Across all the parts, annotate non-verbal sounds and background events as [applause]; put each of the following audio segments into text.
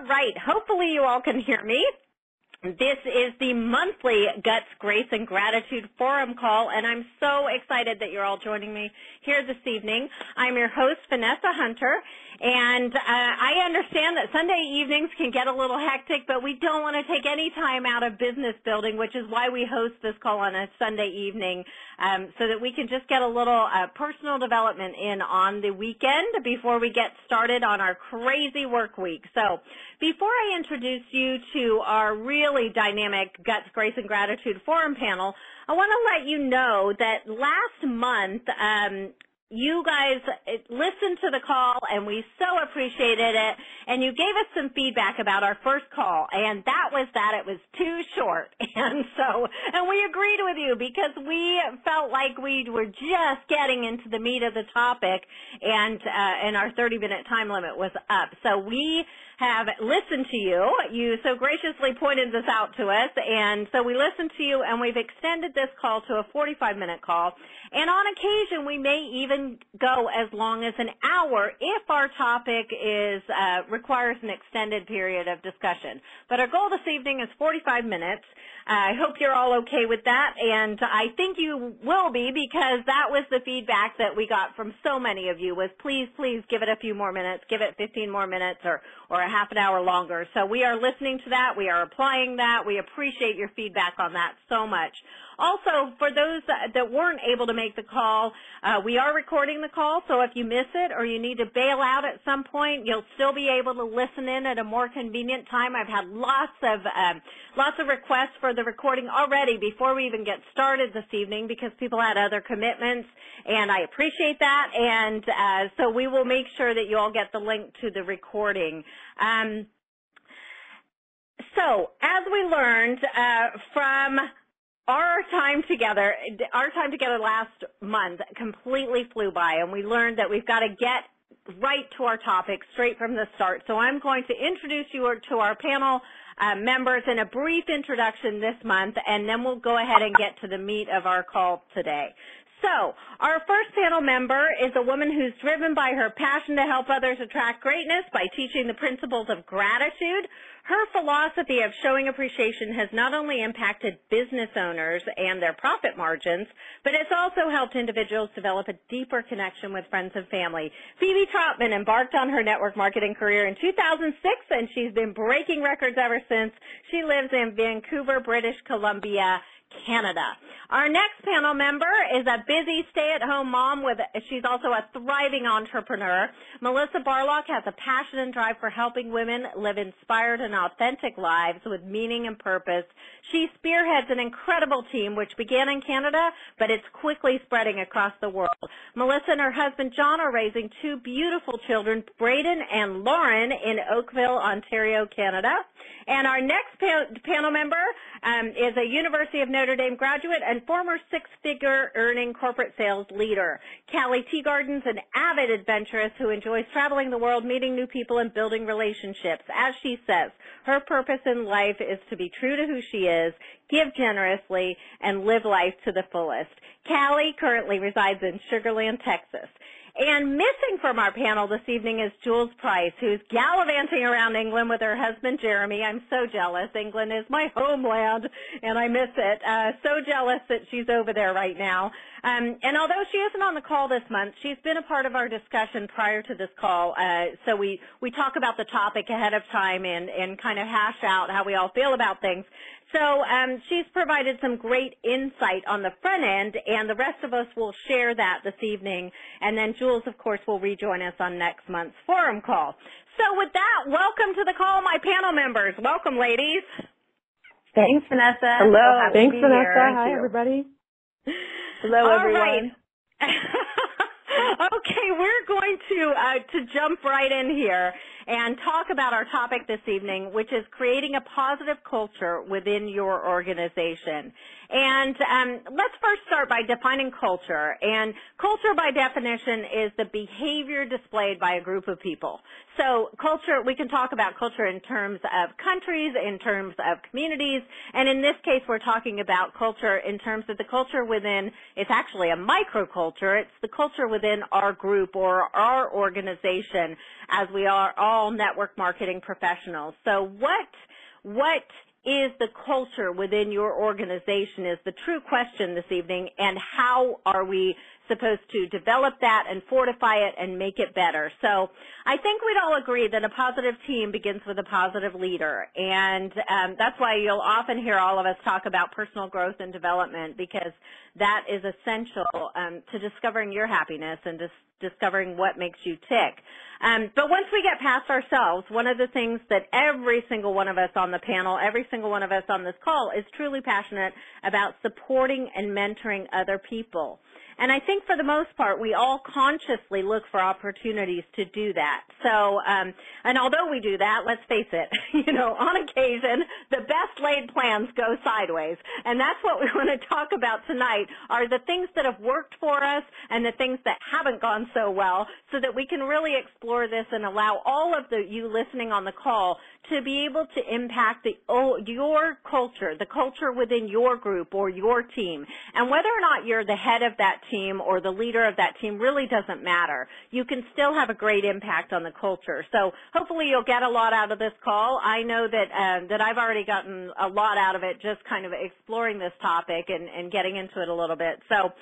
All right. Hopefully you all can hear me. This is the monthly Guts, Grace, and Gratitude Forum call, and I'm so excited that you're all joining me here this evening. I'm your host, Vanessa Hunter, and uh, I understand that Sunday evenings can get a little hectic, but we don't want to take any time out of business building, which is why we host this call on a Sunday evening, um, so that we can just get a little uh, personal development in on the weekend before we get started on our crazy work week. So before I introduce you to our really dynamic Guts, Grace, and Gratitude Forum panel, I want to let you know that last month, um, you guys listened to the call and we so appreciated it. And you gave us some feedback about our first call and that was that it was too short. [laughs] And so and we agreed with you because we felt like we were just getting into the meat of the topic and uh, and our 30 minute time limit was up. So we have listened to you. You so graciously pointed this out to us, and so we listened to you, and we've extended this call to a 45-minute call. And on occasion, we may even go as long as an hour if our topic is uh, requires an extended period of discussion. But our goal this evening is 45 minutes. I hope you're all okay with that, and I think you will be because that was the feedback that we got from so many of you was please, please give it a few more minutes, give it 15 more minutes or, or a half an hour longer. So we are listening to that. We are applying that. We appreciate your feedback on that so much. Also, for those that weren't able to make the call, uh, we are recording the call, so if you miss it or you need to bail out at some point, you'll still be able to listen in at a more convenient time. I've had lots of um, lots of requests for the recording already before we even get started this evening because people had other commitments, and I appreciate that. And uh, so we will make sure that you all get the link to the recording. Um, so, as we learned uh, from our time together, our time together last month completely flew by, and we learned that we've got to get right to our topic straight from the start. So I'm going to introduce you to our panel uh, members in a brief introduction this month, and then we'll go ahead and get to the meat of our call today. So, our first panel member is a woman who's driven by her passion to help others attract greatness by teaching the principles of gratitude. Her philosophy of showing appreciation has not only impacted business owners and their profit margins, but it's also helped individuals develop a deeper connection with friends and family. Phoebe Trotman embarked on her network marketing career in 2006, and she's been breaking records ever since. She lives in Vancouver, British Columbia, Canada. Our next panel member is a busy stay-at-home mom with, she's also a thriving entrepreneur. Melissa Barlock has a passion and drive for helping women live inspired and authentic lives with meaning and purpose. She spearheads an incredible team which began in Canada, but it's quickly spreading across the world. Melissa and her husband John are raising two beautiful children, Braden and Lauren, in Oakville, Ontario, Canada. And our next pa panel member um, is a University of Notre Dame graduate and former six-figure earning corporate sales leader. Callie Teagardens, an avid adventurous who enjoys traveling the world, meeting new people, and building relationships. As she says, her purpose in life is to be true to who she is, give generously, and live life to the fullest. Callie currently resides in Sugar Land, Texas. And missing from our panel this evening is Jules Price, who's gallivanting around England with her husband Jeremy. I'm so jealous. England is my homeland, and I miss it. Uh, so jealous that she's over there right now. Um, and although she isn't on the call this month, she's been a part of our discussion prior to this call. Uh, so we, we talk about the topic ahead of time and, and kind of hash out how we all feel about things. So um, she's provided some great insight on the front end, and the rest of us will share that this evening. And then Jules, of course, will rejoin us on next month's forum call. So with that, welcome to the call, my panel members. Welcome, ladies. Thanks, Vanessa. Hello. So Thanks, Vanessa. Hi, everybody. Hello, All everyone. Right. [laughs] [laughs] okay, we're going to uh, to jump right in here and talk about our topic this evening, which is creating a positive culture within your organization. And um, let's first start by defining culture. And culture, by definition, is the behavior displayed by a group of people. So culture, we can talk about culture in terms of countries, in terms of communities, and in this case we're talking about culture in terms of the culture within, it's actually a microculture, it's the culture within our group or our organization as we are all network marketing professionals. So what, what is the culture within your organization is the true question this evening and how are we supposed to develop that and fortify it and make it better. So I think we'd all agree that a positive team begins with a positive leader and um, that's why you'll often hear all of us talk about personal growth and development because that is essential um, to discovering your happiness and dis discovering what makes you tick. Um, but once we get past ourselves, one of the things that every single one of us on the panel, every single one of us on this call is truly passionate about supporting and mentoring other people. And I think for the most part, we all consciously look for opportunities to do that. So, um, and although we do that, let's face it, [laughs] you know, on occasion, the best laid plans go sideways. And that's what we [laughs] want to talk about tonight are the things that have worked for us and the things that haven't gone so well so that we can really explore this and allow all of the, you listening on the call to be able to impact the, oh, your culture, the culture within your group or your team. And whether or not you're the head of that team or the leader of that team really doesn't matter. You can still have a great impact on the culture. So hopefully you'll get a lot out of this call. I know that uh, that I've already gotten a lot out of it just kind of exploring this topic and, and getting into it a little bit. So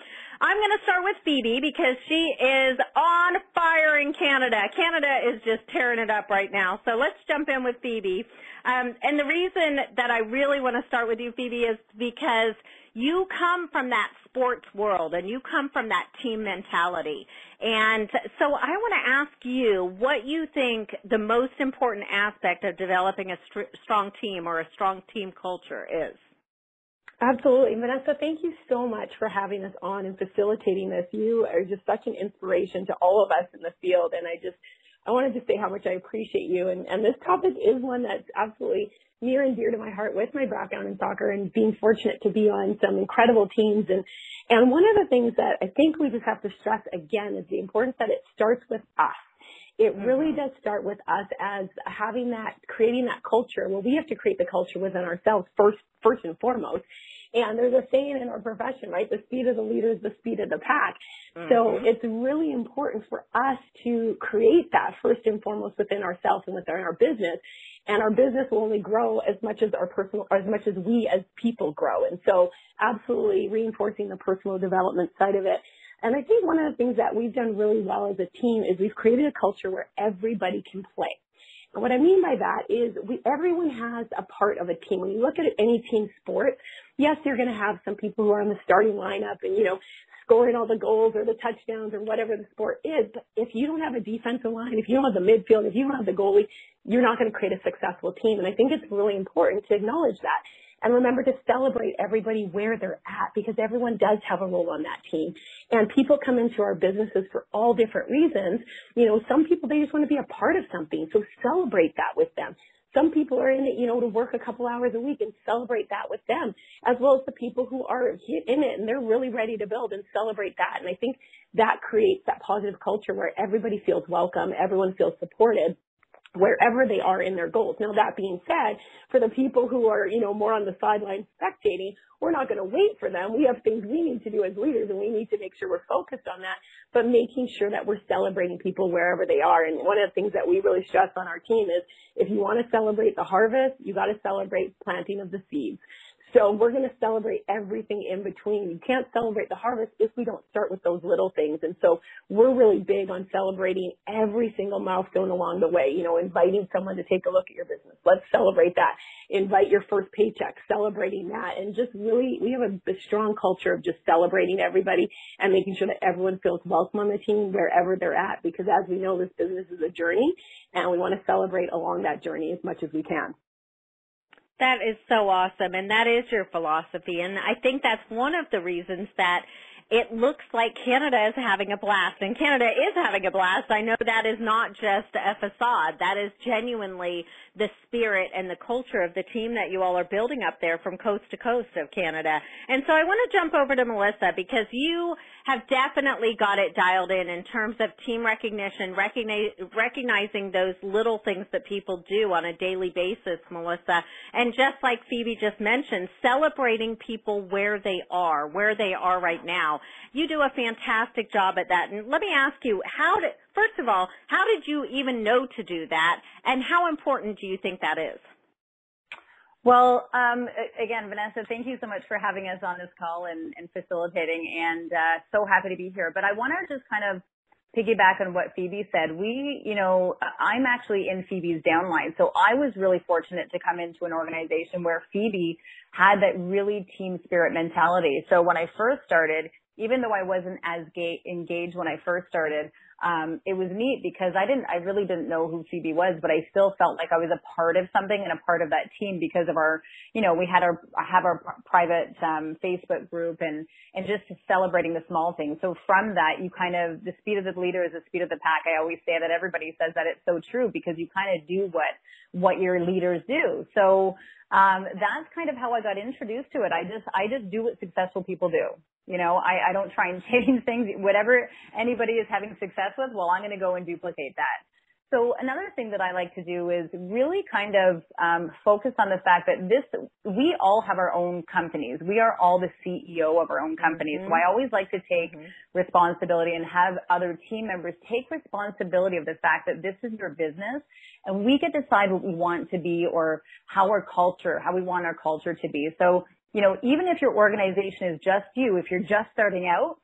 I'm going to start with Phoebe because she is on fire in Canada. Canada is just tearing it up right now. So let's jump in with Phoebe. Um, and the reason that I really want to start with you, Phoebe, is because you come from that sports world and you come from that team mentality. And so I want to ask you what you think the most important aspect of developing a strong team or a strong team culture is. Absolutely. Vanessa, thank you so much for having us on and facilitating this. You are just such an inspiration to all of us in the field. And I just, I wanted to say how much I appreciate you. And, and this topic is one that's absolutely near and dear to my heart with my background in soccer and being fortunate to be on some incredible teams. And, and one of the things that I think we just have to stress again is the importance that it starts with us it really mm-hmm. does start with us as having that, creating that culture. Well, we have to create the culture within ourselves first, first and foremost. And there's a saying in our profession, right? The speed of the leader is the speed of the pack. Mm-hmm. So it's really important for us to create that first and foremost within ourselves and within our business. And our business will only grow as much as our personal, as much as we as people grow. And so absolutely reinforcing the personal development side of it. And I think one of the things that we've done really well as a team is we've created a culture where everybody can play. And what I mean by that is we, everyone has a part of a team. When you look at any team sport, yes, you're going to have some people who are on the starting lineup and, you know, scoring all the goals or the touchdowns or whatever the sport is. But if you don't have a defensive line, if you don't have the midfield, if you don't have the goalie, you're not going to create a successful team. And I think it's really important to acknowledge that. And remember to celebrate everybody where they're at because everyone does have a role on that team. And people come into our businesses for all different reasons. You know, some people, they just want to be a part of something. So celebrate that with them. Some people are in it, you know, to work a couple hours a week and celebrate that with them, as well as the people who are in it and they're really ready to build and celebrate that. And I think that creates that positive culture where everybody feels welcome, everyone feels supported wherever they are in their goals. Now that being said, for the people who are, you know, more on the sidelines spectating, we're not going to wait for them. We have things we need to do as leaders and we need to make sure we're focused on that, but making sure that we're celebrating people wherever they are. And one of the things that we really stress on our team is if you want to celebrate the harvest, you got to celebrate planting of the seeds. So we're going to celebrate everything in between. You can't celebrate the harvest if we don't start with those little things. And so we're really big on celebrating every single milestone along the way. You know, inviting someone to take a look at your business. Let's celebrate that. Invite your first paycheck, celebrating that. And just really, we have a, a strong culture of just celebrating everybody and making sure that everyone feels welcome on the team wherever they're at. Because as we know, this business is a journey and we want to celebrate along that journey as much as we can. That is so awesome, and that is your philosophy, and I think that's one of the reasons that it looks like Canada is having a blast, and Canada is having a blast. I know that is not just a facade. That is genuinely the spirit and the culture of the team that you all are building up there from coast to coast of Canada. And so I want to jump over to Melissa because you have definitely got it dialed in in terms of team recognition, recognizing those little things that people do on a daily basis, Melissa. And just like Phoebe just mentioned, celebrating people where they are, where they are right now. You do a fantastic job at that. And let me ask you, how did, first of all, how did you even know to do that? And how important do you think that is? Well, um, again, Vanessa, thank you so much for having us on this call and, and facilitating, and uh, so happy to be here. But I want to just kind of piggyback on what Phoebe said. We, you know, I'm actually in Phoebe's downline, so I was really fortunate to come into an organization where Phoebe had that really team spirit mentality. So when I first started, even though I wasn't as engaged when I first started, um, it was neat because I didn't, I really didn't know who Phoebe was, but I still felt like I was a part of something and a part of that team because of our, you know, we had our, have our private, um, Facebook group and, and just celebrating the small things. So from that, you kind of, the speed of the leader is the speed of the pack. I always say that everybody says that it's so true because you kind of do what, what your leaders do. So, um, that's kind of how I got introduced to it. I just, I just do what successful people do. You know, I, I don't try and [laughs] change things. Whatever anybody is having success with, well, I'm going to go and duplicate that. So another thing that I like to do is really kind of um, focus on the fact that this we all have our own companies. We are all the CEO of our own companies. Mm-hmm. So I always like to take mm-hmm. responsibility and have other team members take responsibility of the fact that this is your business, and we get to decide what we want to be or how our culture, how we want our culture to be. So you know, even if your organization is just you, if you're just starting out,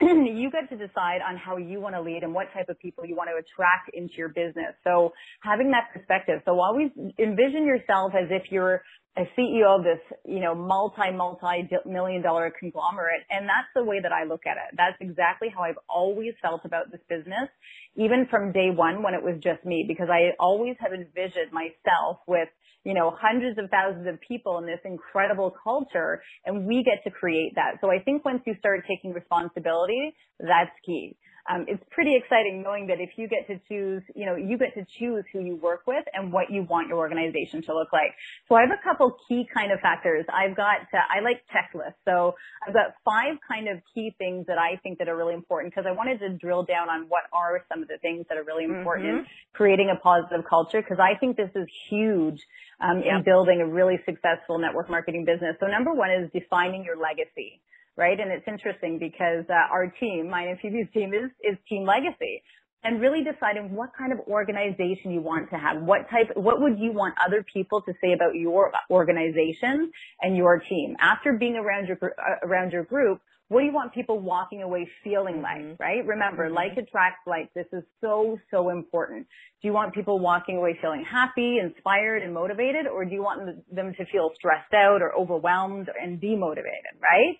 you get to decide on how you want to lead and what type of people you want to attract into your business. So having that perspective. So always envision yourself as if you're a CEO of this, you know, multi, multi million dollar conglomerate. And that's the way that I look at it. That's exactly how I've always felt about this business, even from day one when it was just me, because I always have envisioned myself with you know, hundreds of thousands of people in this incredible culture and we get to create that. So I think once you start taking responsibility, that's key um, it's pretty exciting knowing that if you get to choose, you know, you get to choose who you work with and what you want your organization to look like. So I have a couple key kind of factors. I've got, uh, I like checklists. So I've got five kind of key things that I think that are really important because I wanted to drill down on what are some of the things that are really important mm-hmm. in creating a positive culture because I think this is huge um, in building a really successful network marketing business. So number one is defining your legacy right? And it's interesting because uh, our team, my and Phoebe's team, is is Team Legacy, and really deciding what kind of organization you want to have, what type, what would you want other people to say about your organization and your team after being around your uh, around your group. What do you want people walking away feeling like, mm-hmm. right? Remember, mm-hmm. like attracts like. This is so, so important. Do you want people walking away feeling happy, inspired, and motivated, or do you want them to feel stressed out or overwhelmed and demotivated, right?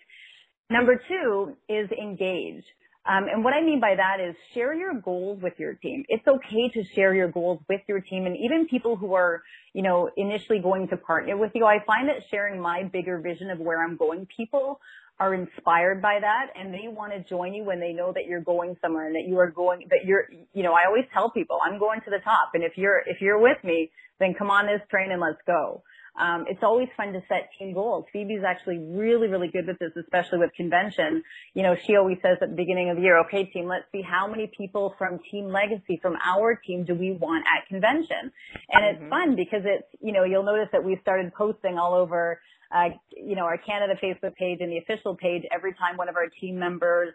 Number two is engage. Um, and what I mean by that is share your goals with your team. It's okay to share your goals with your team and even people who are, you know, initially going to partner with you. I find that sharing my bigger vision of where I'm going, people are inspired by that and they want to join you when they know that you're going somewhere and that you are going, that you're, you know, I always tell people I'm going to the top and if you're, if you're with me, then come on this train and let's go. Um, it's always fun to set team goals. Phoebe's actually really, really good with this, especially with convention. You know, she always says at the beginning of the year, okay, team, let's see how many people from Team Legacy, from our team, do we want at convention? And mm-hmm. it's fun because it's, you know, you'll notice that we started posting all over, uh, you know, our Canada Facebook page and the official page every time one of our team members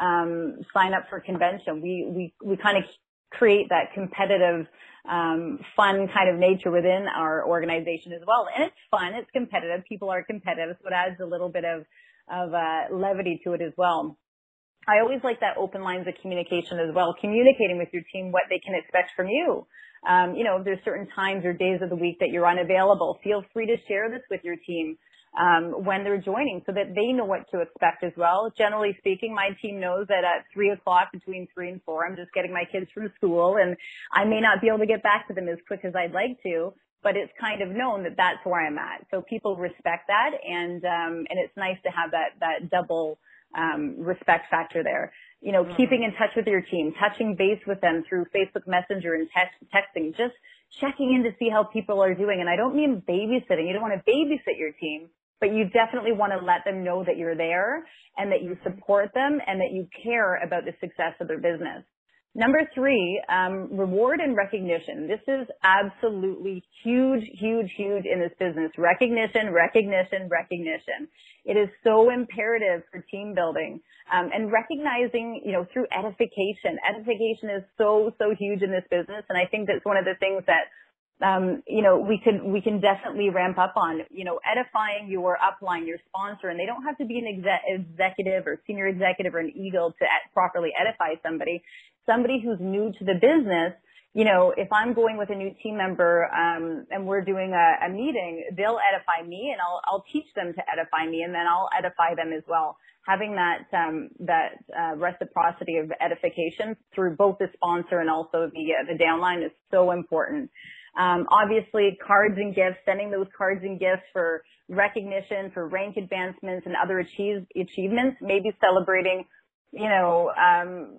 um, sign up for convention. We we we kind of create that competitive um, fun kind of nature within our organization as well. And it's fun, it's competitive. People are competitive, so it adds a little bit of of uh, levity to it as well. I always like that open lines of communication as well, communicating with your team what they can expect from you. Um, you know, if there's certain times or days of the week that you're unavailable, feel free to share this with your team um, when they're joining so that they know what to expect as well. Generally speaking, my team knows that at three o'clock between three and four, I'm just getting my kids from school and I may not be able to get back to them as quick as I'd like to, but it's kind of known that that's where I'm at. So people respect that and, um, and it's nice to have that, that double, um, respect factor there. You know, mm-hmm. keeping in touch with your team, touching base with them through Facebook Messenger and text, texting, just checking in to see how people are doing. And I don't mean babysitting. You don't want to babysit your team, but you definitely want to let them know that you're there and that you support them and that you care about the success of their business. Number three, um, reward and recognition. This is absolutely huge, huge, huge in this business. Recognition, recognition, recognition. It is so imperative for team building um, and recognizing, you know, through edification. Edification is so, so huge in this business, and I think that's one of the things that um, you know, we can we can definitely ramp up on, you know, edifying your upline, your sponsor, and they don't have to be an exec- executive or senior executive or an eagle to ed- properly edify somebody. Somebody who's new to the business, you know, if I'm going with a new team member um, and we're doing a, a meeting, they'll edify me, and I'll I'll teach them to edify me, and then I'll edify them as well. Having that um, that uh, reciprocity of edification through both the sponsor and also the uh, the downline is so important. Um, obviously, cards and gifts, sending those cards and gifts for recognition, for rank advancements and other achieve, achievements, maybe celebrating, you know, um,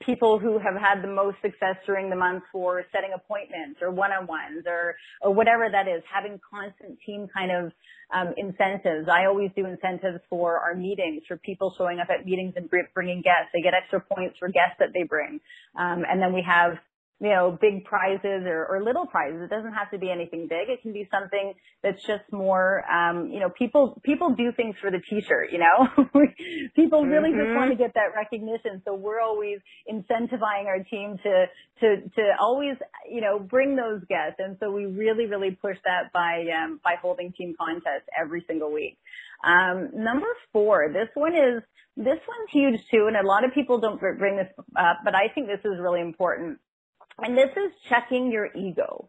people who have had the most success during the month for setting appointments or one-on-ones or, or whatever that is, having constant team kind of um, incentives. I always do incentives for our meetings, for people showing up at meetings and bringing guests. They get extra points for guests that they bring. Um, and then we have you know, big prizes or, or little prizes. It doesn't have to be anything big. It can be something that's just more, um, you know, people, people do things for the t-shirt, you know, [laughs] people really mm-hmm. just want to get that recognition. So we're always incentivizing our team to, to, to always, you know, bring those guests. And so we really, really push that by, um, by holding team contests every single week. Um, number four, this one is, this one's huge too, and a lot of people don't bring this up, but I think this is really important and this is checking your ego.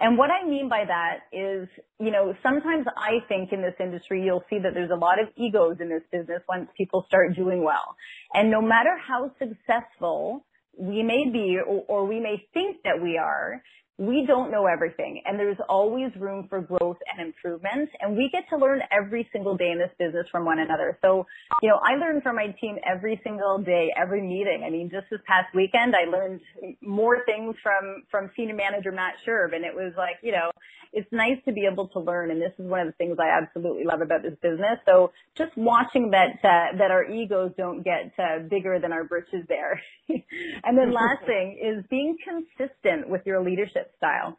And what I mean by that is, you know, sometimes I think in this industry you'll see that there's a lot of egos in this business once people start doing well. And no matter how successful we may be or, or we may think that we are, we don't know everything and there's always room for growth and improvement and we get to learn every single day in this business from one another. So, you know, I learn from my team every single day, every meeting. I mean, just this past weekend, I learned more things from, from senior manager Matt Sherb and it was like, you know, it's nice to be able to learn and this is one of the things I absolutely love about this business. So just watching that, uh, that our egos don't get uh, bigger than our britches there. [laughs] and then last [laughs] thing is being consistent with your leadership style.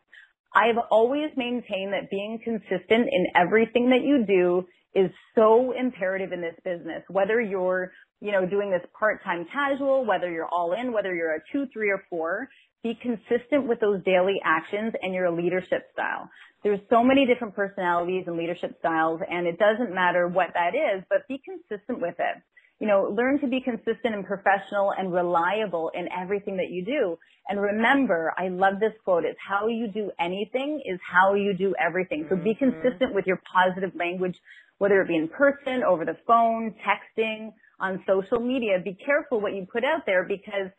I've always maintained that being consistent in everything that you do is so imperative in this business. Whether you're, you know, doing this part-time casual, whether you're all in, whether you're a two, three, or four, be consistent with those daily actions and your leadership style. There's so many different personalities and leadership styles and it doesn't matter what that is, but be consistent with it you know, learn to be consistent and professional and reliable in everything that you do. And remember, I love this quote, it's how you do anything is how you do everything. So be mm-hmm. consistent with your positive language, whether it be in person, over the phone, texting, on social media. Be careful what you put out there because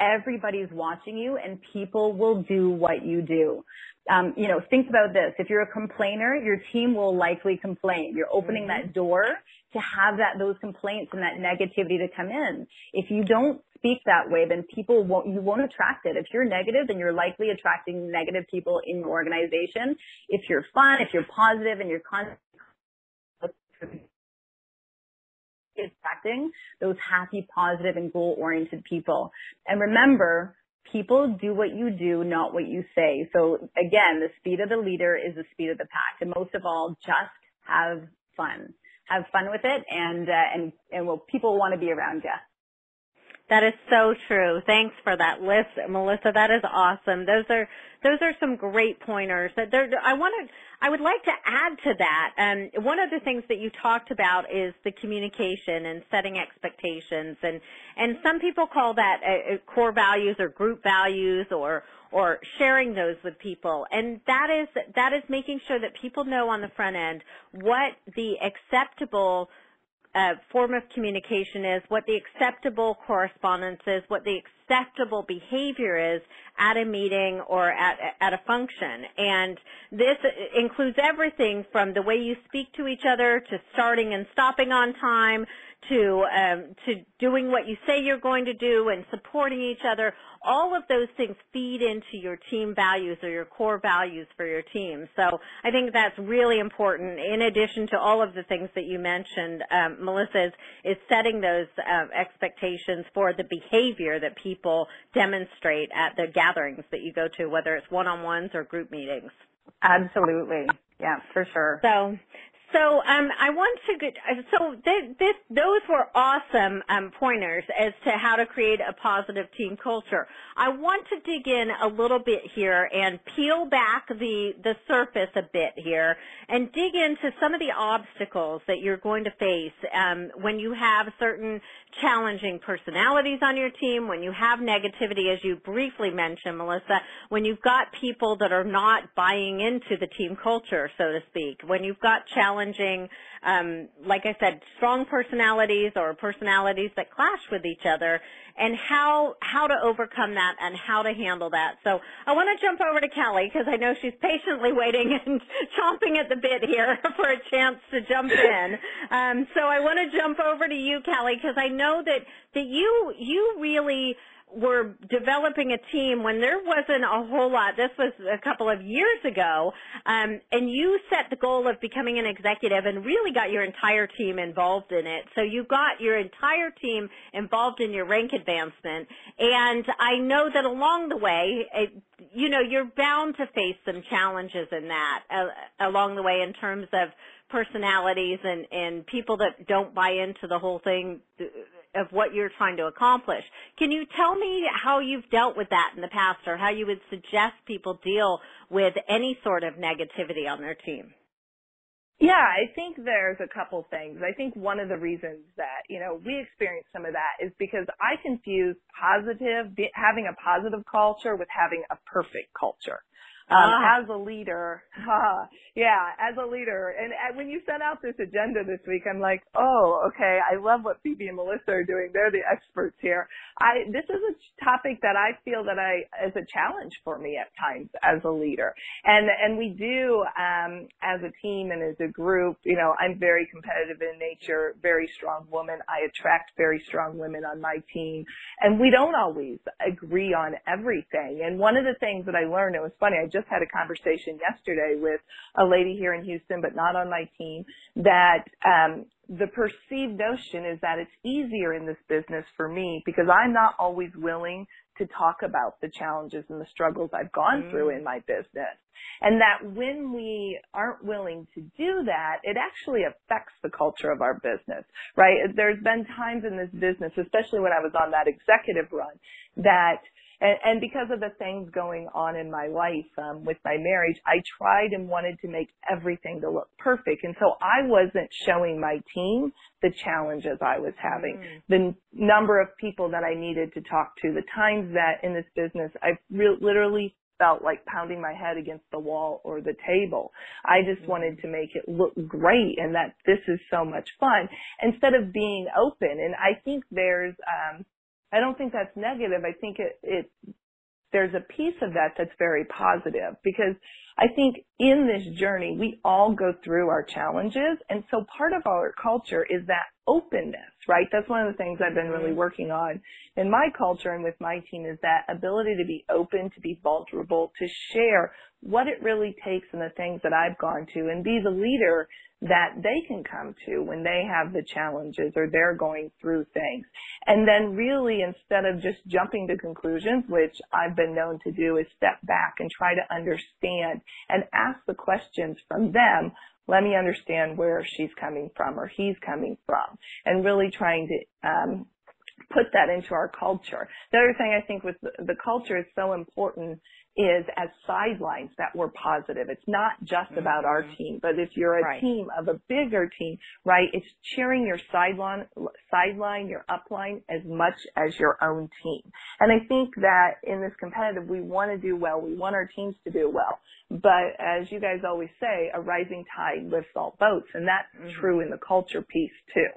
everybody's watching you and people will do what you do. Um, you know, think about this. If you're a complainer, your team will likely complain. You're opening mm-hmm. that door to have that those complaints and that negativity to come in. If you don't speak that way, then people won't you won't attract it. If you're negative, then you're likely attracting negative people in your organization. If you're fun, if you're positive, and you're constantly attracting those happy, positive, and goal-oriented people. And remember, people do what you do, not what you say. So again, the speed of the leader is the speed of the pack. And most of all, just have fun have fun with it, and uh, and and well, people want to be around you. That is so true. Thanks for that list, Melissa. That is awesome. Those are those are some great pointers. That I wanted, I would like to add to that. Um, one of the things that you talked about is the communication and setting expectations, and and some people call that uh, uh core values or group values or or sharing those with people. And that is that is making sure that people know on the front end what the acceptable uh, form of communication is, what the acceptable correspondence is, what the acceptable behavior is at a meeting or at, at a function. And this includes everything from the way you speak to each other to starting and stopping on time to um, to doing what you say you're going to do and supporting each other. All of those things feed into your team values or your core values for your team. So I think that's really important in addition to all of the things that you mentioned, um, Melissa, is, is setting those uh, expectations for the behavior that people demonstrate at the gatherings that you go to, whether it's one-on-ones or group meetings. Absolutely. Yeah, for sure. So, so um, I want to get, so th- this, those were awesome um, pointers as to how to create a positive team culture. I want to dig in a little bit here and peel back the, the surface a bit here and dig into some of the obstacles that you're going to face um, when you have certain challenging personalities on your team, when you have negativity, as you briefly mentioned, Melissa, when you've got people that are not buying into the team culture, so to speak, when you've got challenging, um, like I said, strong personalities or personalities that clash with each other, and how how to overcome that and how to handle that. So I want to jump over to Kelly because I know she's patiently waiting [laughs] and chomping at the bit here [laughs] for a chance to jump in. Um, so I want to jump over to you, Kelly, because I know that that you you really were developing a team when there wasn't a whole lot. This was a couple of years ago, um, and you set the goal of becoming an executive and really got your entire team involved in it. So you got your entire team involved in your rank advancement, and I know that along the way, it, you know, you're bound to face some challenges in that uh, along the way in terms of personalities and, and people that don't buy into the whole thing of what you're trying to accomplish. Can you tell me how you've dealt with that in the past or how you would suggest people deal with any sort of negativity on their team? Yeah, I think there's a couple things. I think one of the reasons that, you know, we experience some of that is because I confuse positive, having a positive culture with having a perfect culture. Um, ah. As a leader, [laughs] yeah, as a leader, and, and when you sent out this agenda this week, I'm like, oh, okay, I love what Phoebe and Melissa are doing. They're the experts here. I this is a topic that I feel that I is a challenge for me at times as a leader, and and we do um, as a team and as a group. You know, I'm very competitive in nature, very strong woman. I attract very strong women on my team, and we don't always agree on everything. And one of the things that I learned, it was funny. I just just had a conversation yesterday with a lady here in Houston, but not on my team, that um, the perceived notion is that it's easier in this business for me because I'm not always willing to talk about the challenges and the struggles I've gone mm. through in my business. And that when we aren't willing to do that, it actually affects the culture of our business, right? There's been times in this business, especially when I was on that executive run, that and, and because of the things going on in my life um, with my marriage, I tried and wanted to make everything to look perfect. And so I wasn't showing my team the challenges I was having, mm. the number of people that I needed to talk to, the times that in this business I re- literally felt like pounding my head against the wall or the table. I just mm-hmm. wanted to make it look great and that this is so much fun instead of being open. And I think there's, um, I don't think that's negative. I think it, it there's a piece of that that's very positive because I think in this journey we all go through our challenges and so part of our culture is that openness, right? That's one of the things I've been really mm-hmm. working on in my culture and with my team is that ability to be open, to be vulnerable, to share what it really takes and the things that I've gone to and be the leader that they can come to when they have the challenges or they're going through things. And then really instead of just jumping to conclusions, which I've been known to do, is step back and try to understand and ask the questions from them. Let me understand where she's coming from or he's coming from and really trying to um, put that into our culture. The other thing I think with the, the culture is so important is as sidelines that we're positive. It's not just mm-hmm. about our team, but if you're a right. team of a bigger team, right, it's cheering your sideline, sideline, your upline as much as your own team. And I think that in this competitive, we want to do well. We want our teams to do well. But as you guys always say, a rising tide lifts all boats. And that's mm-hmm. true in the culture piece too.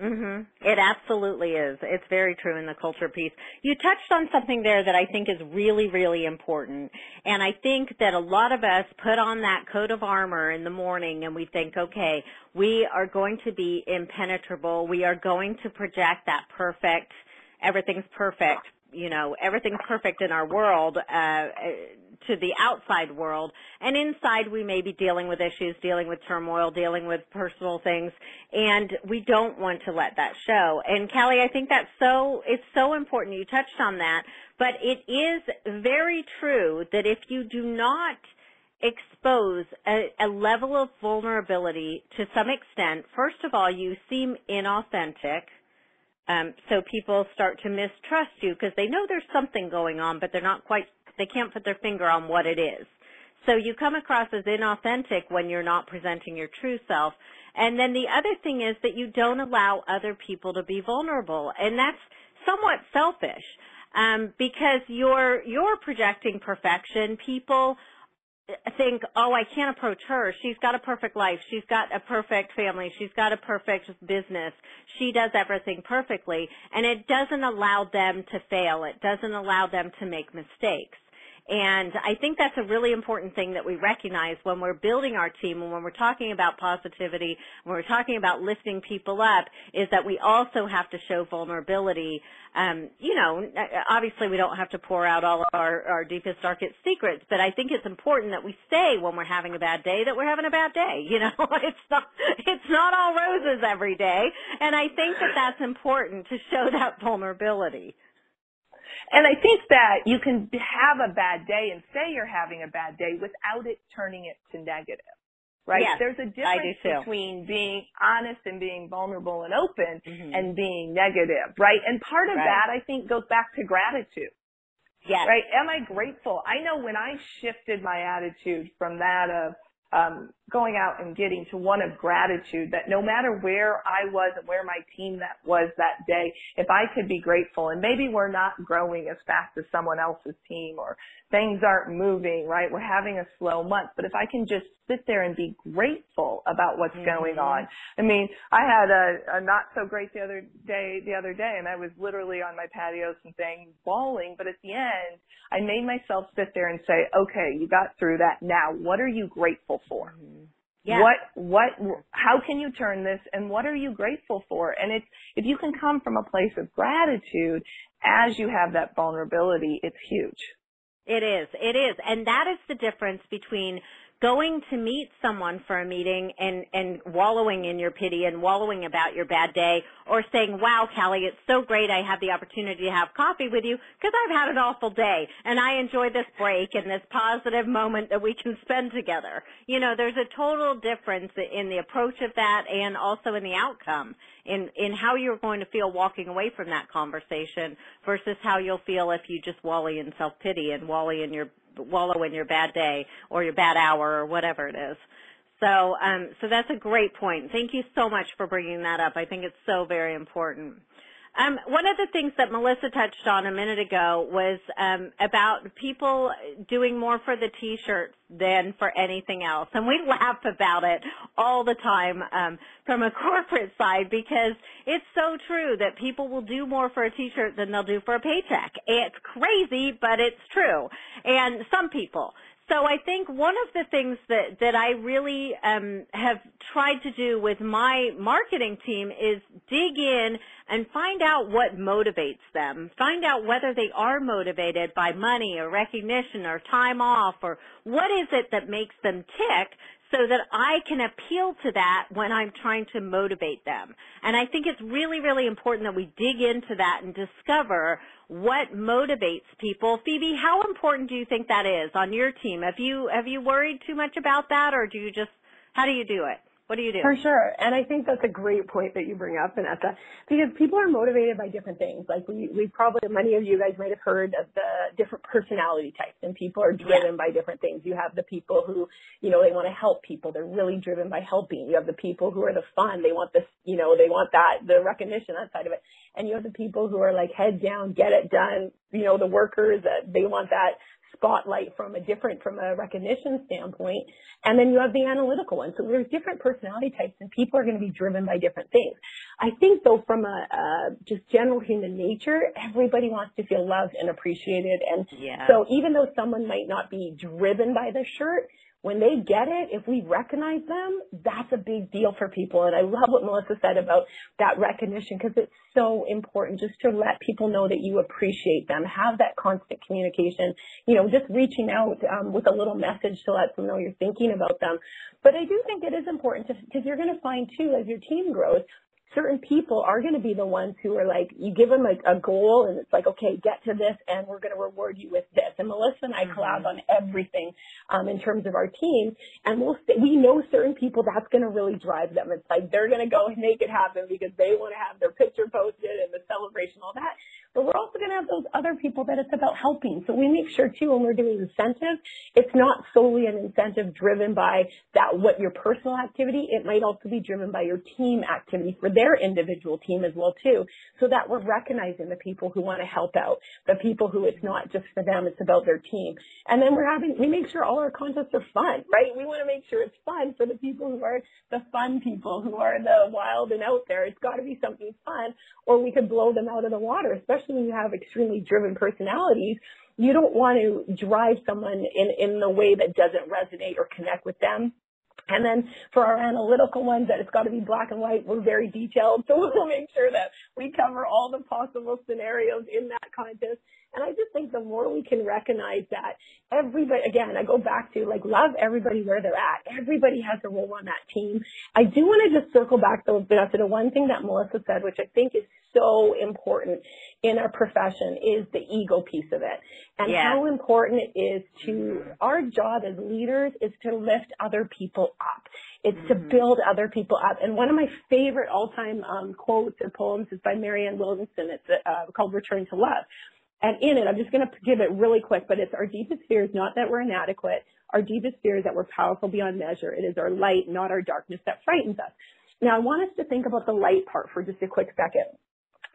Mhm. It absolutely is. It's very true in the culture piece. You touched on something there that I think is really really important. And I think that a lot of us put on that coat of armor in the morning and we think, "Okay, we are going to be impenetrable. We are going to project that perfect everything's perfect you know, everything's perfect in our world, uh, to the outside world. And inside we may be dealing with issues, dealing with turmoil, dealing with personal things, and we don't want to let that show. And Callie, I think that's so, it's so important. You touched on that, but it is very true that if you do not expose a, a level of vulnerability to some extent, first of all, you seem inauthentic. Um, so people start to mistrust you because they know there's something going on, but they're not quite they can't put their finger on what it is. So you come across as inauthentic when you're not presenting your true self. And then the other thing is that you don't allow other people to be vulnerable. And that's somewhat selfish um, because you're, you're projecting perfection. People think, oh, I can't approach her. She's got a perfect life. She's got a perfect family. She's got a perfect business. She does everything perfectly. And it doesn't allow them to fail. It doesn't allow them to make mistakes. And I think that's a really important thing that we recognize when we're building our team and when we're talking about positivity, when we're talking about lifting people up, is that we also have to show vulnerability. Um, you know, obviously we don't have to pour out all of our, our deepest, darkest secrets, but I think it's important that we say when we're having a bad day that we're having a bad day. [laughs] You know, it's not, it's not all roses every day. And I think that that's important to show that vulnerability. And I think that you can have a bad day and say you're having a bad day without it turning it to negative. Right? Yes, There's a difference between being honest and being vulnerable and open mm-hmm. and being negative, right? And part of right. that I think goes back to gratitude. Yes. Right? Am I grateful? I know when I shifted my attitude from that of um, going out and getting to one of gratitude that no matter where I was and where my team that was that day, if I could be grateful and maybe we're not growing as fast as someone else's team or things aren't moving, right? We're having a slow month, but if I can just sit there and be grateful about what's mm-hmm. going on. I mean, I had a, a not so great the other day, the other day, and I was literally on my patio some things bawling, but at the end, I made myself sit there and say, okay, you got through that. Now, what are you grateful for? Mm-hmm. Yeah. What, what, how can you turn this and what are you grateful for? And it's, if you can come from a place of gratitude as you have that vulnerability, it's huge. It is. It is. And that is the difference between going to meet someone for a meeting and, and wallowing in your pity and wallowing about your bad day or saying, wow, Callie, it's so great I have the opportunity to have coffee with you because I've had an awful day and I enjoy this break and this positive moment that we can spend together. You know, there's a total difference in the approach of that and also in the outcome in, in how you're going to feel walking away from that conversation versus how you'll feel if you just wally in self-pity and wally in your wallow in your bad day or your bad hour or whatever it is. So, um, so that's a great point. Thank you so much for bringing that up. I think it's so very important. Um, one of the things that Melissa touched on a minute ago was um, about people doing more for the T-shirts than for anything else, and we laugh about it all the time um, from a [laughs] corporate side because it's so true that people will do more for a T-shirt than they'll do for a paycheck. It's crazy, but it's true, and some people. So I think one of the things that, that I really um, have tried to do with my marketing team is dig in and find out what motivates them. Find out whether they are motivated by money or recognition or time off or what is it that makes them tick so that I can appeal to that when I'm trying to motivate them. And I think it's really, really important that we dig into that and discover what motivates people. Phoebe, how important do you think that is on your team? Have you have you worried too much about that or do you just how do you do it? What do you do? For sure. And I think that's a great point that you bring up, Vanessa, because people are motivated by different things. Like we, we probably, many of you guys might have heard of the different personality types and people are driven yeah. by different things. You have the people who, you know, they want to help people. They're really driven by helping. You have the people who are the fun. They want this, you know, they want that, the recognition, that side of it. And you have the people who are like head down, get it done. You know, the workers that they want that spotlight from a different, from a recognition standpoint. And then you have the analytical one. So there's different personality types and people are going to be driven by different things. I think though from a, uh, just general human nature, everybody wants to feel loved and appreciated. And yeah. so even though someone might not be driven by the shirt, when they get it, if we recognize them, that's a big deal for people. And I love what Melissa said about that recognition because it's so important just to let people know that you appreciate them, have that constant communication, you know, just reaching out um, with a little message to let them know you're thinking about them. But I do think it is important because you're going to find too, as your team grows, certain people are going to be the ones who are like, you give them a, a goal and it's like, okay, get to this and we're going to reward you with this. And Melissa and I mm-hmm. collab on everything um, in terms of our team. And we'll we know certain people that's going to really drive them. It's like they're going to go and make it happen because they want to have their picture posted and the celebration, all that. But we're also going to have those other people that it's about helping. So we make sure too when we're doing incentive, it's not solely an incentive driven by that what your personal activity. It might also be driven by your team activity for their individual team as well too. So that we're recognizing the people who want to help out, the people who it's not just for them, it's about their team. And then we're having we make sure all our contests are fun, right? We want to make sure it's fun for the people who are the fun people who are the wild and out there. It's got to be something fun or we could blow them out of the water, especially especially when you have extremely driven personalities, you don't want to drive someone in, in the way that doesn't resonate or connect with them. And then for our analytical ones that it's got to be black and white, we're very detailed. [laughs] So we'll make sure that we cover all the possible scenarios in that contest and I just think the more we can recognize that everybody, again, I go back to like love everybody where they're at. Everybody has a role on that team. I do want to just circle back though, to the one thing that Melissa said, which I think is so important in our profession is the ego piece of it and yeah. how important it is to our job as leaders is to lift other people up. It's mm-hmm. to build other people up. And one of my favorite all-time um, quotes or poems is by Marianne Williamson. It's uh, called Return to Love. And in it, I'm just going to give it really quick, but it's our deepest fear is not that we're inadequate. Our deepest fear is that we're powerful beyond measure. It is our light, not our darkness, that frightens us. Now, I want us to think about the light part for just a quick second.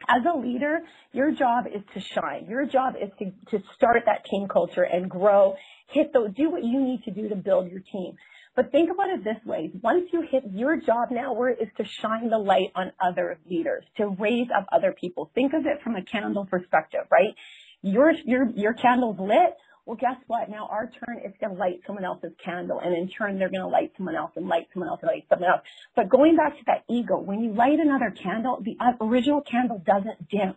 As a leader, your job is to shine. Your job is to, to start that team culture and grow, hit those, do what you need to do to build your team. But think about it this way. Once you hit your job now where is to shine the light on other leaders, to raise up other people. Think of it from a candle perspective, right? Your, your, your candle's lit well, guess what? Now our turn is going to light someone else's candle, and in turn, they're going to light someone else and light someone else and light someone else. But going back to that ego, when you light another candle, the original candle doesn't dim.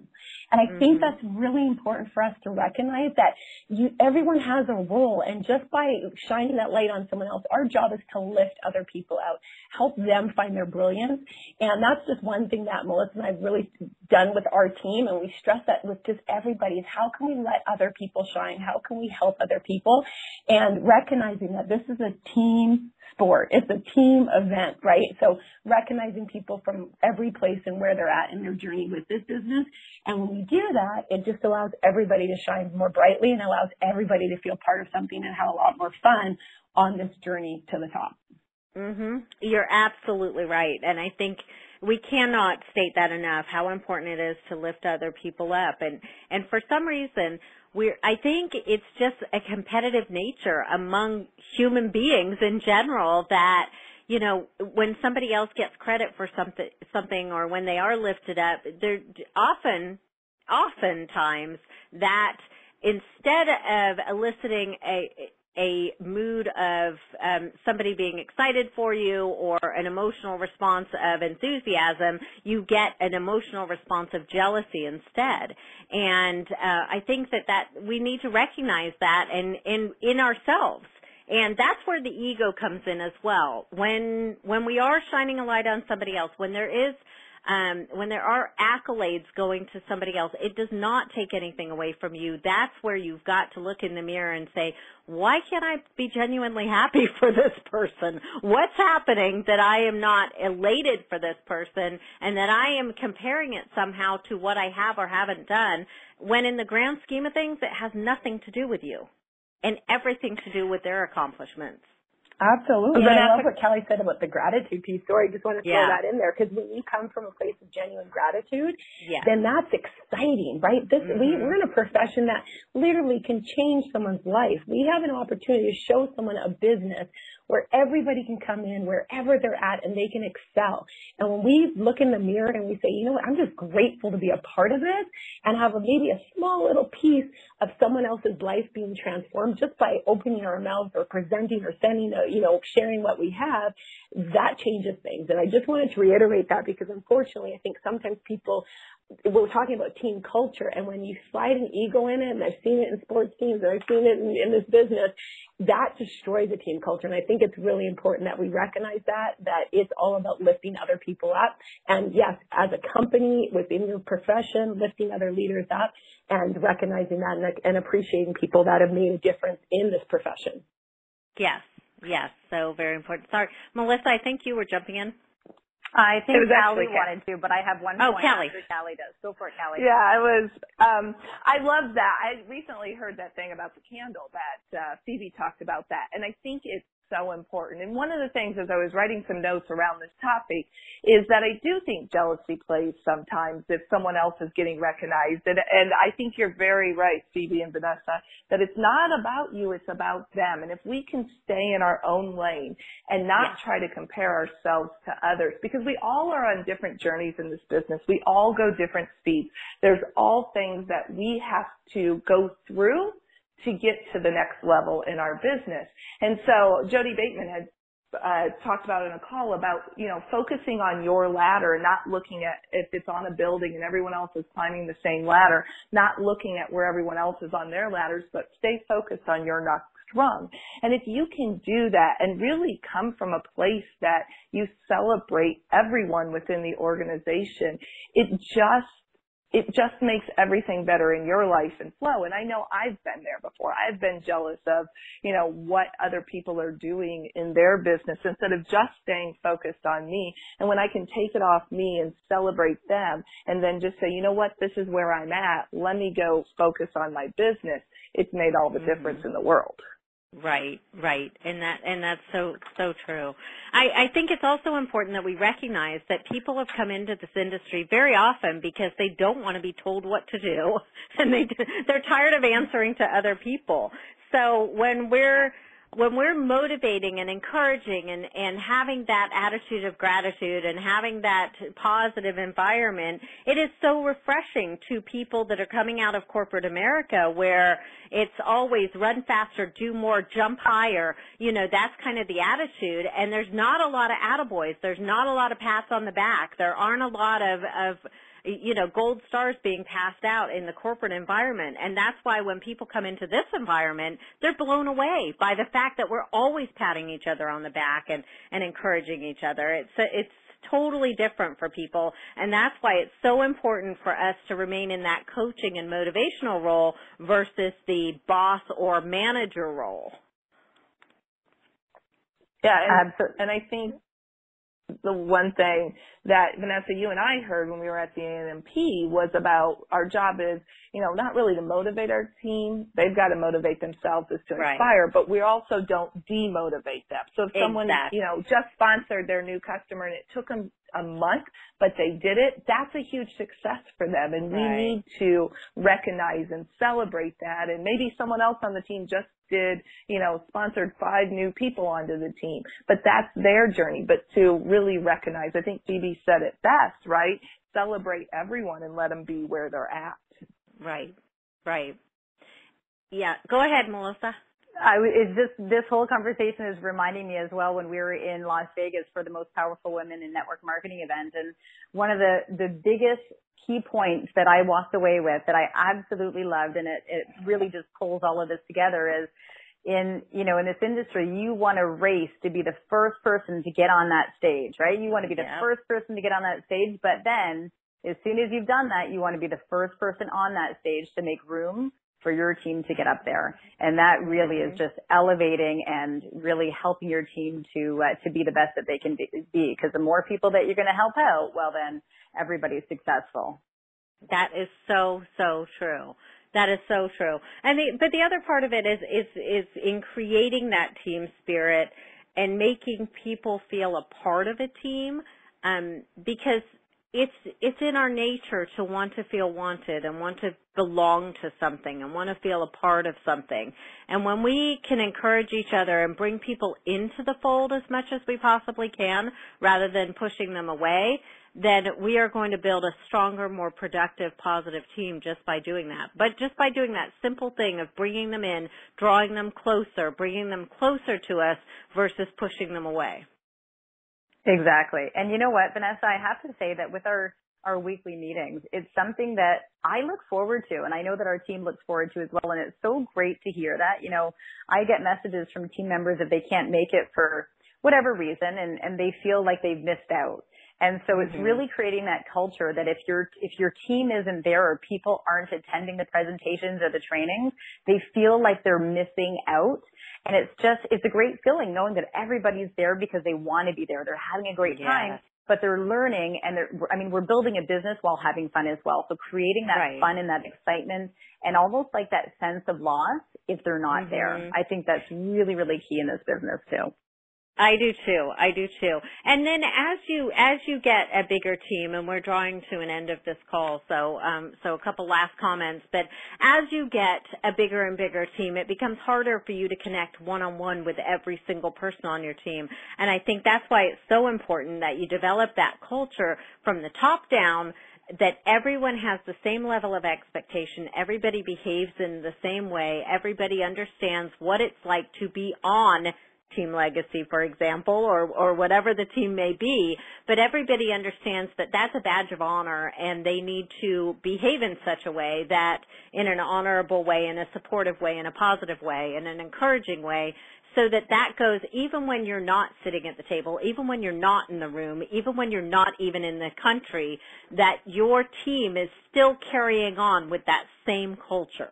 And I mm-hmm. think that's really important for us to recognize that you, everyone has a role, and just by shining that light on someone else, our job is to lift other people out, help them find their brilliance. And that's just one thing that Melissa and I've really done with our team, and we stress that with just everybody is how can we let other people shine? How can we help help other people and recognizing that this is a team sport. It's a team event, right? So recognizing people from every place and where they're at in their journey with this business. And when we do that, it just allows everybody to shine more brightly and allows everybody to feel part of something and have a lot more fun on this journey to the top. Mhm. You're absolutely right. And I think we cannot state that enough how important it is to lift other people up and and for some reason we're I think it's just a competitive nature among human beings in general that you know when somebody else gets credit for something something or when they are lifted up they're often oftentimes that instead of eliciting a a mood of um, somebody being excited for you or an emotional response of enthusiasm, you get an emotional response of jealousy instead. And uh, I think that that we need to recognize that in in in ourselves. And that's where the ego comes in as well. When when we are shining a light on somebody else, when there is um, when there are accolades going to somebody else, it does not take anything away from you. That's where you've got to look in the mirror and say, why can't I be genuinely happy [laughs] for this person? What's happening that I am not elated for this person and that I am comparing it somehow to what I have or haven't done when in the grand scheme of things, it has nothing to do with you and everything to do with their accomplishments. Absolutely. And I love what Kelly said about the gratitude piece. Sorry, I just want to throw yeah. that in there because when you come from a place of genuine gratitude, yeah. then that's exciting, right? This mm-hmm. we, we're in a profession that literally can change someone's life. We have an opportunity to show someone a business where everybody can come in wherever they're at and they can excel. And when we look in the mirror and we say, you know what, I'm just grateful to be a part of this and have a, maybe a small little piece of someone else's life being transformed just by opening our mouths or presenting or sending a, you know, sharing what we have, that changes things. And I just wanted to reiterate that because unfortunately I think sometimes people we're talking about team culture and when you slide an ego in it and I've seen it in sports teams and I've seen it in, in this business, that destroys a team culture. And I think it's really important that we recognize that, that it's all about lifting other people up. And yes, as a company within your profession, lifting other leaders up and recognizing that and, and appreciating people that have made a difference in this profession. Yes, yes. So very important. Sorry, Melissa, I think you were jumping in. I think Callie wanted to, but I have one oh, point Callie. after Callie does. Go for it, Callie. Yeah, I was. Um, I love that. I recently heard that thing about the candle that uh, Phoebe talked about that, and I think it's so important. And one of the things as I was writing some notes around this topic is that I do think jealousy plays sometimes if someone else is getting recognized. And, and I think you're very right, Phoebe and Vanessa, that it's not about you, it's about them. And if we can stay in our own lane and not yeah. try to compare ourselves to others, because we all are on different journeys in this business. We all go different speeds. There's all things that we have to go through to get to the next level in our business. And so Jody Bateman had uh, talked about in a call about, you know, focusing on your ladder, not looking at if it's on a building and everyone else is climbing the same ladder, not looking at where everyone else is on their ladders, but stay focused on your next rung. And if you can do that and really come from a place that you celebrate everyone within the organization, it just it just makes everything better in your life and flow. And I know I've been there before. I've been jealous of, you know, what other people are doing in their business instead of just staying focused on me. And when I can take it off me and celebrate them and then just say, you know what, this is where I'm at. Let me go focus on my business. It's made all the mm-hmm. difference in the world. Right, right, and that and that's so so true. I, I think it's also important that we recognize that people have come into this industry very often because they don't want to be told what to do, [laughs] and they they're tired of answering to other people. So when we're when we're motivating and encouraging and, and having that attitude of gratitude and having that positive environment, it is so refreshing to people that are coming out of corporate America where it's always run faster, do more, jump higher. You know, that's kind of the attitude. And there's not a lot of attaboys. There's not a lot of pats on the back. There aren't a lot of, of you know, gold stars being passed out in the corporate environment. And that's why when people come into this environment, they're blown away by the fact that we're always patting each other on the back and, and encouraging each other. It's, it's totally different for people. And that's why it's so important for us to remain in that coaching and motivational role versus the boss or manager role. Yeah, and, and I think the one thing that Vanessa, you and I heard when we were at the ANMP was about our job is, you know, not really to motivate our team. They've got to motivate themselves as to inspire, right. but we also don't demotivate them. So if someone, exactly. you know, just sponsored their new customer and it took them a month, but they did it, that's a huge success for them. And we right. need to recognize and celebrate that. And maybe someone else on the team just did, you know, sponsored five new people onto the team, but that's their journey. But to really recognize, I think Phoebe said it best, right? Celebrate everyone and let them be where they're at. Right, right. Yeah, go ahead, Melissa. I, it's just this whole conversation is reminding me as well when we were in Las Vegas for the most powerful women in network marketing event, and one of the the biggest key points that I walked away with that I absolutely loved, and it it really just pulls all of this together is in you know in this industry you want to race to be the first person to get on that stage, right? You want to be the yeah. first person to get on that stage, but then as soon as you've done that, you want to be the first person on that stage to make room for your team to get up there. And that really is just elevating and really helping your team to uh, to be the best that they can be. Because the more people that you're going to help out, well, then everybody's successful. That is so so true. That is so true. And the, but the other part of it is is is in creating that team spirit and making people feel a part of a team. Um, because it's it's in our nature to want to feel wanted and want to belong to something and want to feel a part of something. And when we can encourage each other and bring people into the fold as much as we possibly can rather than pushing them away, then we are going to build a stronger, more productive, positive team just by doing that. But just by doing that simple thing of bringing them in, drawing them closer, bringing them closer to us versus pushing them away. Exactly. And you know what, Vanessa, I have to say that with our our weekly meetings, it's something that I look forward to and I know that our team looks forward to as well and it's so great to hear that. You know, I get messages from team members that they can't make it for whatever reason and, and they feel like they've missed out. And so it's mm-hmm. really creating that culture that if your if your team isn't there or people aren't attending the presentations or the trainings, they feel like they're missing out. And it's just it's a great feeling knowing that everybody's there because they want to be there. They're having a great time. But they're learning and they're, I mean, we're building a business while having fun as well. So creating that right. fun and that excitement and almost like that sense of loss if they're not mm-hmm. there. I think that's really, really key in this business too. I do too. I do too. And then as you as you get a bigger team, and we're drawing to an end of this call, so um, so a couple last comments. But as you get a bigger and bigger team, it becomes harder for you to connect one on one with every single person on your team. And I think that's why it's so important that you develop that culture from the top down that everyone has the same level of expectation, everybody behaves in the same way, everybody understands what it's like to be on team legacy, for example, or, or whatever the team may be, but everybody understands that that's a badge of honor and they need to behave in such a way that in an honorable way, in a supportive way, in a positive way, in an encouraging way, so that that goes even when you're not sitting at the table, even when you're not in the room, even when you're not even in the country, that your team is still carrying on with that same culture.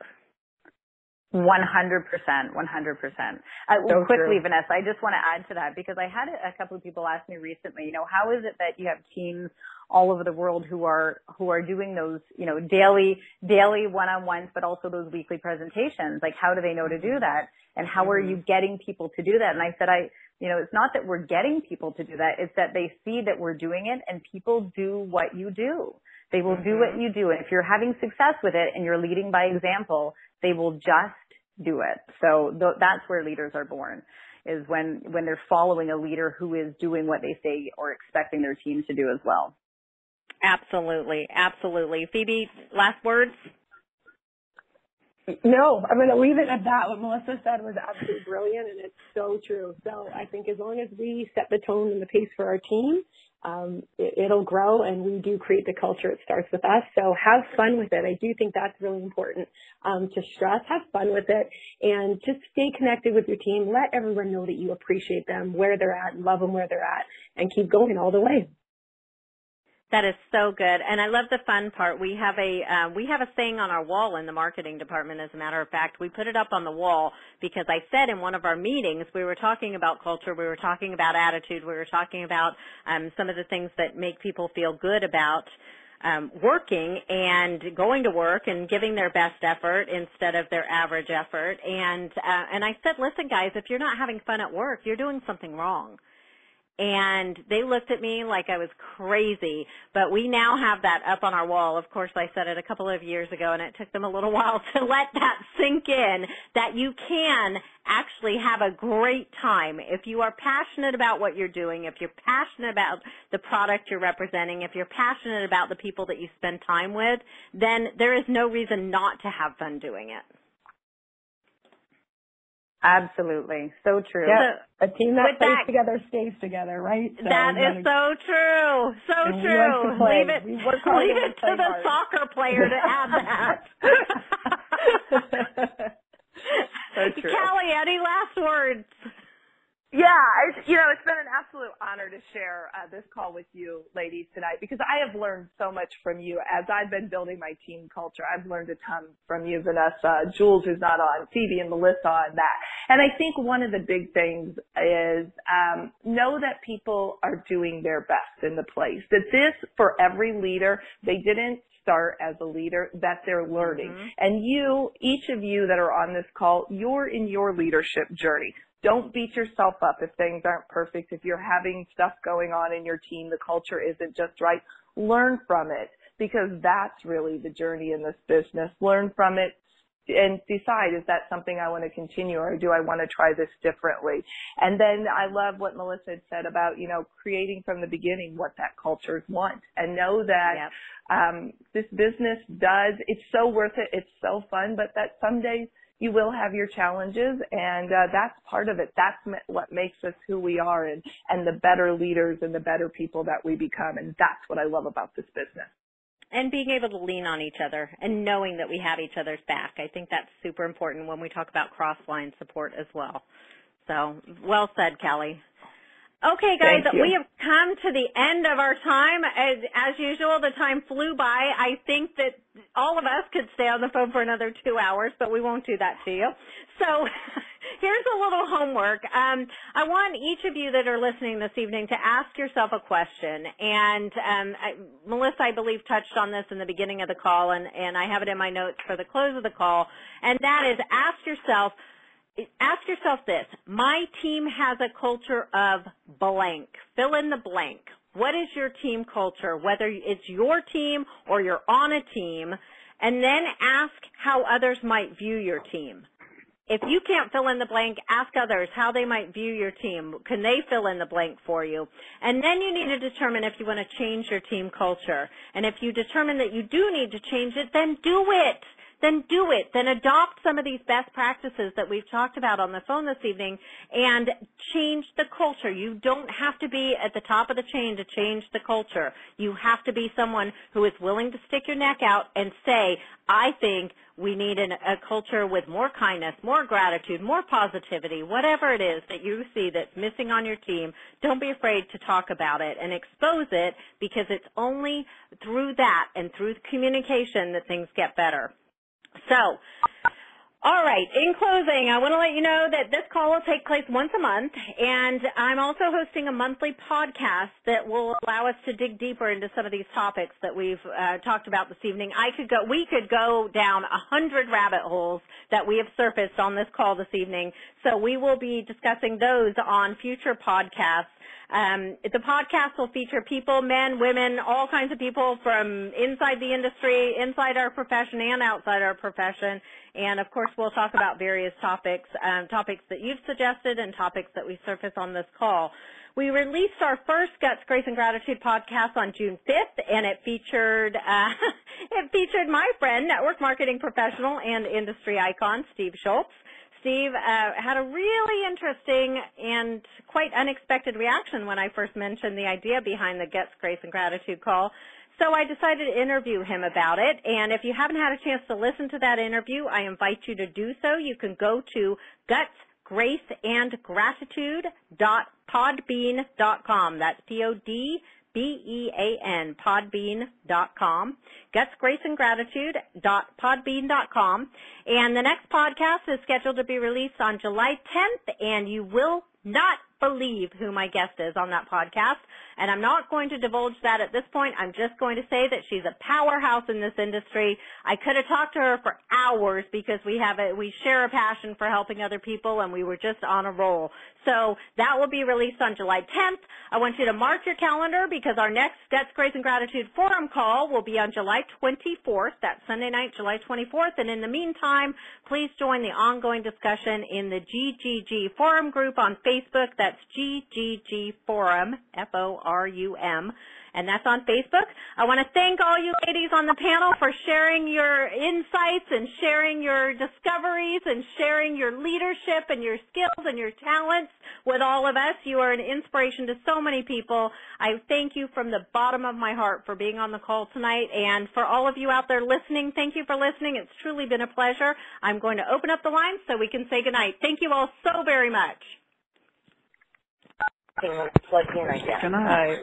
One hundred percent, one hundred percent. Uh, quickly, true. Vanessa, I just want to add to that because I had a couple of people ask me recently. You know, how is it that you have teams all over the world who are who are doing those, you know, daily daily one-on-ones, but also those weekly presentations? Like, how do they know to do that? And how mm-hmm. are you getting people to do that? And I said, I, you know, it's not that we're getting people to do that; it's that they see that we're doing it, and people do what you do. They will mm-hmm. do what mm-hmm. you do. And if you're having success with it and you're leading by example, they will just do it. So th- that's where leaders are born is when, when they're following a leader who is doing what they say or expecting their team to do as well. Absolutely. Absolutely. Phoebe, last words? No, I'm going to leave it at that. What Melissa said was absolutely brilliant, and it's so true. So I think as long as we set the tone and the pace for our team, um, it, will grow and we do create the culture. It starts with us. So have fun with it. I do think that's really important um, to stress. Have fun with it and just stay connected with your team. Let everyone know that you appreciate them, where they're at, love them where they're at, and keep going all the way. That is so good, and I love the fun part. We have a uh, we have a saying on our wall in the marketing department. As a matter of fact, we put it up on the wall because I said in one of our meetings we were talking about culture, we were talking about attitude, we were talking about um, some of the things that make people feel good about um, working and going to work and giving their best effort instead of their average effort. And uh, and I said, listen, guys, if you're not having fun at work, you're doing something wrong and they looked at me like I was crazy. But we now have that up on our wall. Of course, I said it a couple of years ago, and it took them a little [laughs] while to let that sink in that you can actually have a great time if you are passionate about what you're doing, if you're passionate about the product you're representing, if you're passionate about the people that you spend time with, then there is no reason not to have fun doing it. Absolutely. So true. Yeah. So, a team that plays that, together stays together, right? So that is so true. So true. Leave it, leave it to the hard. soccer player to add [laughs] that. so true. Kelly, any last words? Yeah, I, you know, it's been an absolute honor to share uh, this call with you ladies tonight because I have learned so much from you as I've been building my team culture. I've learned a ton from you, Vanessa, Jules, who's not on, Phoebe, and Melissa on that. And I think one of the big things is um, know that people are doing their best in the place. That this, for every leader, they didn't start as a leader, that they're learning. Mm-hmm. And you, each of you that are on this call, you're in your leadership journey don't beat yourself up if things aren't perfect. If you're having stuff going on in your team, the culture isn't just right. Learn from it because that's really the journey in this business. Learn from it and decide is that something I want to continue or do I want to try this differently? And then I love what Melissa had said about, you know, creating from the beginning what that culture wants and know that yep. um, this business does, it's so worth it, it's so fun, but that some days you will have your challenges and uh, that's part of it. That's what makes us who we are and, and the better leaders and the better people that we become. And that's what I love about this business. And being able to lean on each other and knowing that we have each other's back. I think that's super important when we talk about cross-line support as well. So well said, Kelly. Okay, guys, we have come to the end of our time. As, as, usual, the time flew by. I think that all of us could stay on the phone for another two hours, but we won't do that to you. So [laughs] here's a little homework. Um, I want each of you that are listening this evening to ask yourself a question. And um, I, Melissa, I believe, touched on this in the beginning of the call, and, and I have it in my notes for the close of the call. And that is ask yourself, ask yourself this. My team has a culture of blank. Fill in the blank. What is your team culture, whether it's your team or you're on a team, and then ask how others might view your team. If you can't fill in the blank, ask others how they might view your team. Can they fill in the blank for you? And then you need to determine if you want to change your team culture. And if you determine that you do need to change it, then do it then do it. Then adopt some of these best practices that we've talked about on the phone this evening and change the culture. You don't have to be at the top of the chain to change the culture. You have to be someone who is willing to stick your neck out and say, I think we need an, a culture with more kindness, more gratitude, more positivity, whatever it is that you see that's missing on your team, don't be afraid to talk about it and expose it because it's only through that and through communication that things get better. So, all right, in closing, I want to let you know that this call will take place once a month, and I'm also hosting a monthly podcast that will allow us to dig deeper into some of these topics that we've uh, talked about this evening. I could go, we could go down a hundred rabbit holes that we have surfaced on this call this evening, so we will be discussing those on future podcasts. Um, the podcast will feature people, men, women, all kinds of people from inside the industry, inside our profession, and outside our profession. And of course, we'll talk about various topics, um, topics that you've suggested and topics that we surface on this call. We released our first Guts, Grace, and Gratitude podcast on June 5th, and it featured uh, [laughs] it featured my friend, network marketing professional and industry icon, Steve Schultz. Steve uh, had a really interesting and quite unexpected reaction when I first mentioned the idea behind the Guts, Grace, and Gratitude call. So I decided to interview him about it. And if you haven't had a chance to listen to that interview, I invite you to do so. You can go to gutsgraceandgratitude.podbean.com. That's P-O-D B-E-A-N, podbean.com, gutsgraceandgratitude.podbean.com. And the next podcast is scheduled to be released on July 10th, and you will not believe who my guest is on that podcast. And I'm not going to divulge that at this point. I'm just going to say that she's a powerhouse in this industry. I could have talked to her for hours because we have a, we share a passion for helping other people and we were just on a roll. So that will be released on July 10th. I want you to mark your calendar because our next Guts, Grace, and Gratitude Forum call will be on July 24th. That's Sunday night, July 24th. And in the meantime, please join the ongoing discussion in the GGG Forum group on Facebook. That's GGG Forum, F-O-R R-U-M, and that's on Facebook. I want to thank all you ladies on the panel for sharing your insights and sharing your discoveries and sharing your leadership and your skills and your talents with all of us. You are an inspiration to so many people. I thank you from the bottom of my heart for being on the call tonight. And for all of you out there listening, thank you for listening. It's truly been a pleasure. I'm going to open up the line so we can say goodnight. Thank you all so very much plug in right there. Good night.